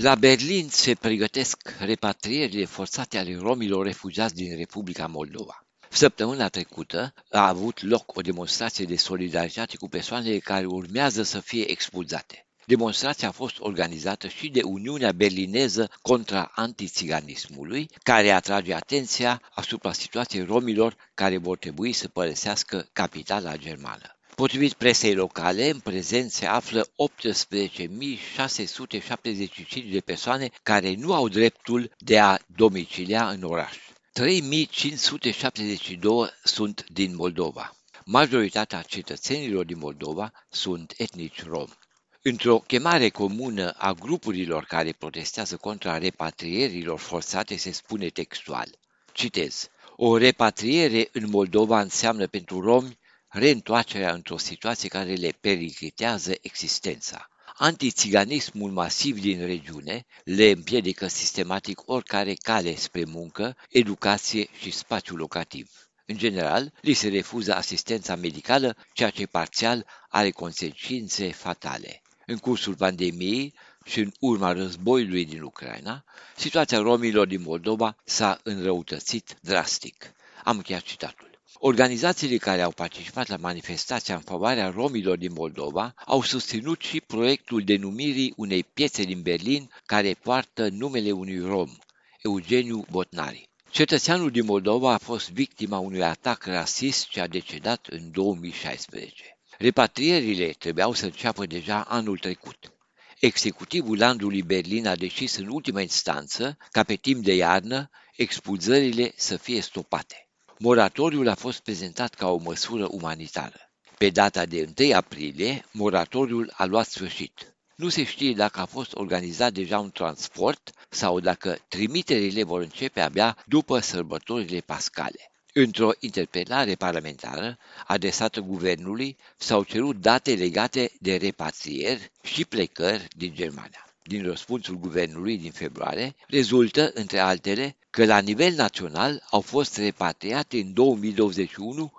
La Berlin se pregătesc repatrierile forțate ale romilor refugiați din Republica Moldova. Săptămâna trecută a avut loc o demonstrație de solidaritate cu persoanele care urmează să fie expulzate. Demonstrația a fost organizată și de Uniunea Berlineză contra antițiganismului, care atrage atenția asupra situației romilor care vor trebui să părăsească capitala germană. Potrivit presei locale, în prezent se află 18.675 de persoane care nu au dreptul de a domicilia în oraș. 3572 sunt din Moldova. Majoritatea cetățenilor din Moldova sunt etnici rom. Într-o chemare comună a grupurilor care protestează contra repatrierilor forțate se spune textual. Citez. O repatriere în Moldova înseamnă pentru romi reîntoarcerea într-o situație care le periclitează existența. Antițiganismul masiv din regiune le împiedică sistematic oricare cale spre muncă, educație și spațiu locativ. În general, li se refuză asistența medicală, ceea ce parțial are consecințe fatale. În cursul pandemiei și în urma războiului din Ucraina, situația romilor din Moldova s-a înrăutățit drastic. Am încheiat citatul. Organizațiile care au participat la manifestația în favoarea romilor din Moldova au susținut și proiectul denumirii unei piețe din Berlin care poartă numele unui rom, Eugeniu Botnari. Cetățeanul din Moldova a fost victima unui atac rasist și a decedat în 2016. Repatrierile trebuiau să înceapă deja anul trecut. Executivul landului Berlin a decis în ultima instanță ca pe timp de iarnă expulzările să fie stopate. Moratoriul a fost prezentat ca o măsură umanitară. Pe data de 1 aprilie, moratoriul a luat sfârșit. Nu se știe dacă a fost organizat deja un transport sau dacă trimiterile vor începe abia după sărbătorile pascale. Într-o interpelare parlamentară adresată guvernului s-au cerut date legate de repatrieri și plecări din Germania din răspunsul guvernului din februarie rezultă, între altele, că la nivel național au fost repatriate în 2021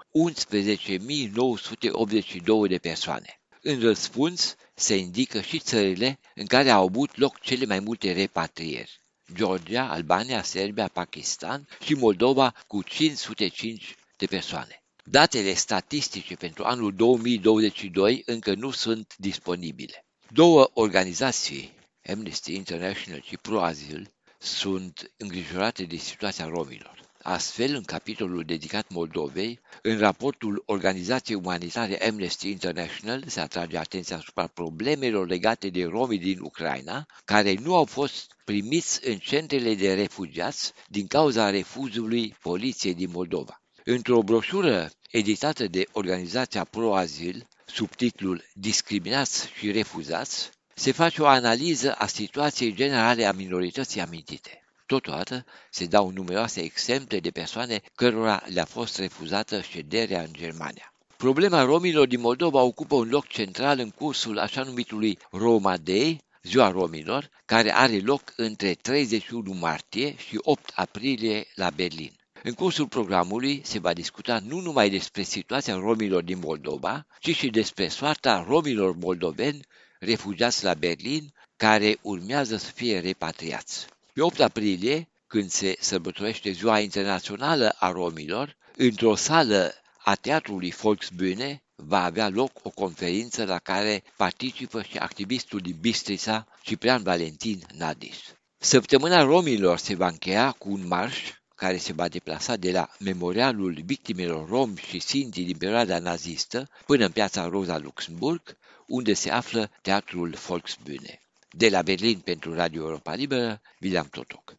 11.982 de persoane. În răspuns se indică și țările în care au avut loc cele mai multe repatrieri. Georgia, Albania, Serbia, Pakistan și Moldova cu 505 de persoane. Datele statistice pentru anul 2022 încă nu sunt disponibile. Două organizații Amnesty International și ProAzil sunt îngrijorate de situația romilor. Astfel, în capitolul dedicat Moldovei, în raportul Organizației Umanitare Amnesty International se atrage atenția asupra problemelor legate de romii din Ucraina, care nu au fost primiți în centrele de refugiați din cauza refuzului poliției din Moldova. Într-o broșură editată de organizația ProAzil, sub titlul Discriminați și refuzați, se face o analiză a situației generale a minorității amintite. Totodată se dau numeroase exemple de persoane cărora le-a fost refuzată șederea în Germania. Problema romilor din Moldova ocupă un loc central în cursul așa numitului Roma Day, Ziua Romilor, care are loc între 31 martie și 8 aprilie la Berlin. În cursul programului se va discuta nu numai despre situația romilor din Moldova, ci și despre soarta romilor moldoveni refugiați la Berlin, care urmează să fie repatriați. Pe 8 aprilie, când se sărbătorește Ziua Internațională a Romilor, într-o sală a Teatrului Volksbühne va avea loc o conferință la care participă și activistul din Bistrița, Ciprian Valentin Nadis. Săptămâna romilor se va încheia cu un marș care se va deplasa de la memorialul victimelor rom și sinti din perioada nazistă până în piața Rosa Luxemburg, unde se află Teatrul Volksbühne. De la Berlin pentru Radio Europa Liberă, William Totoc.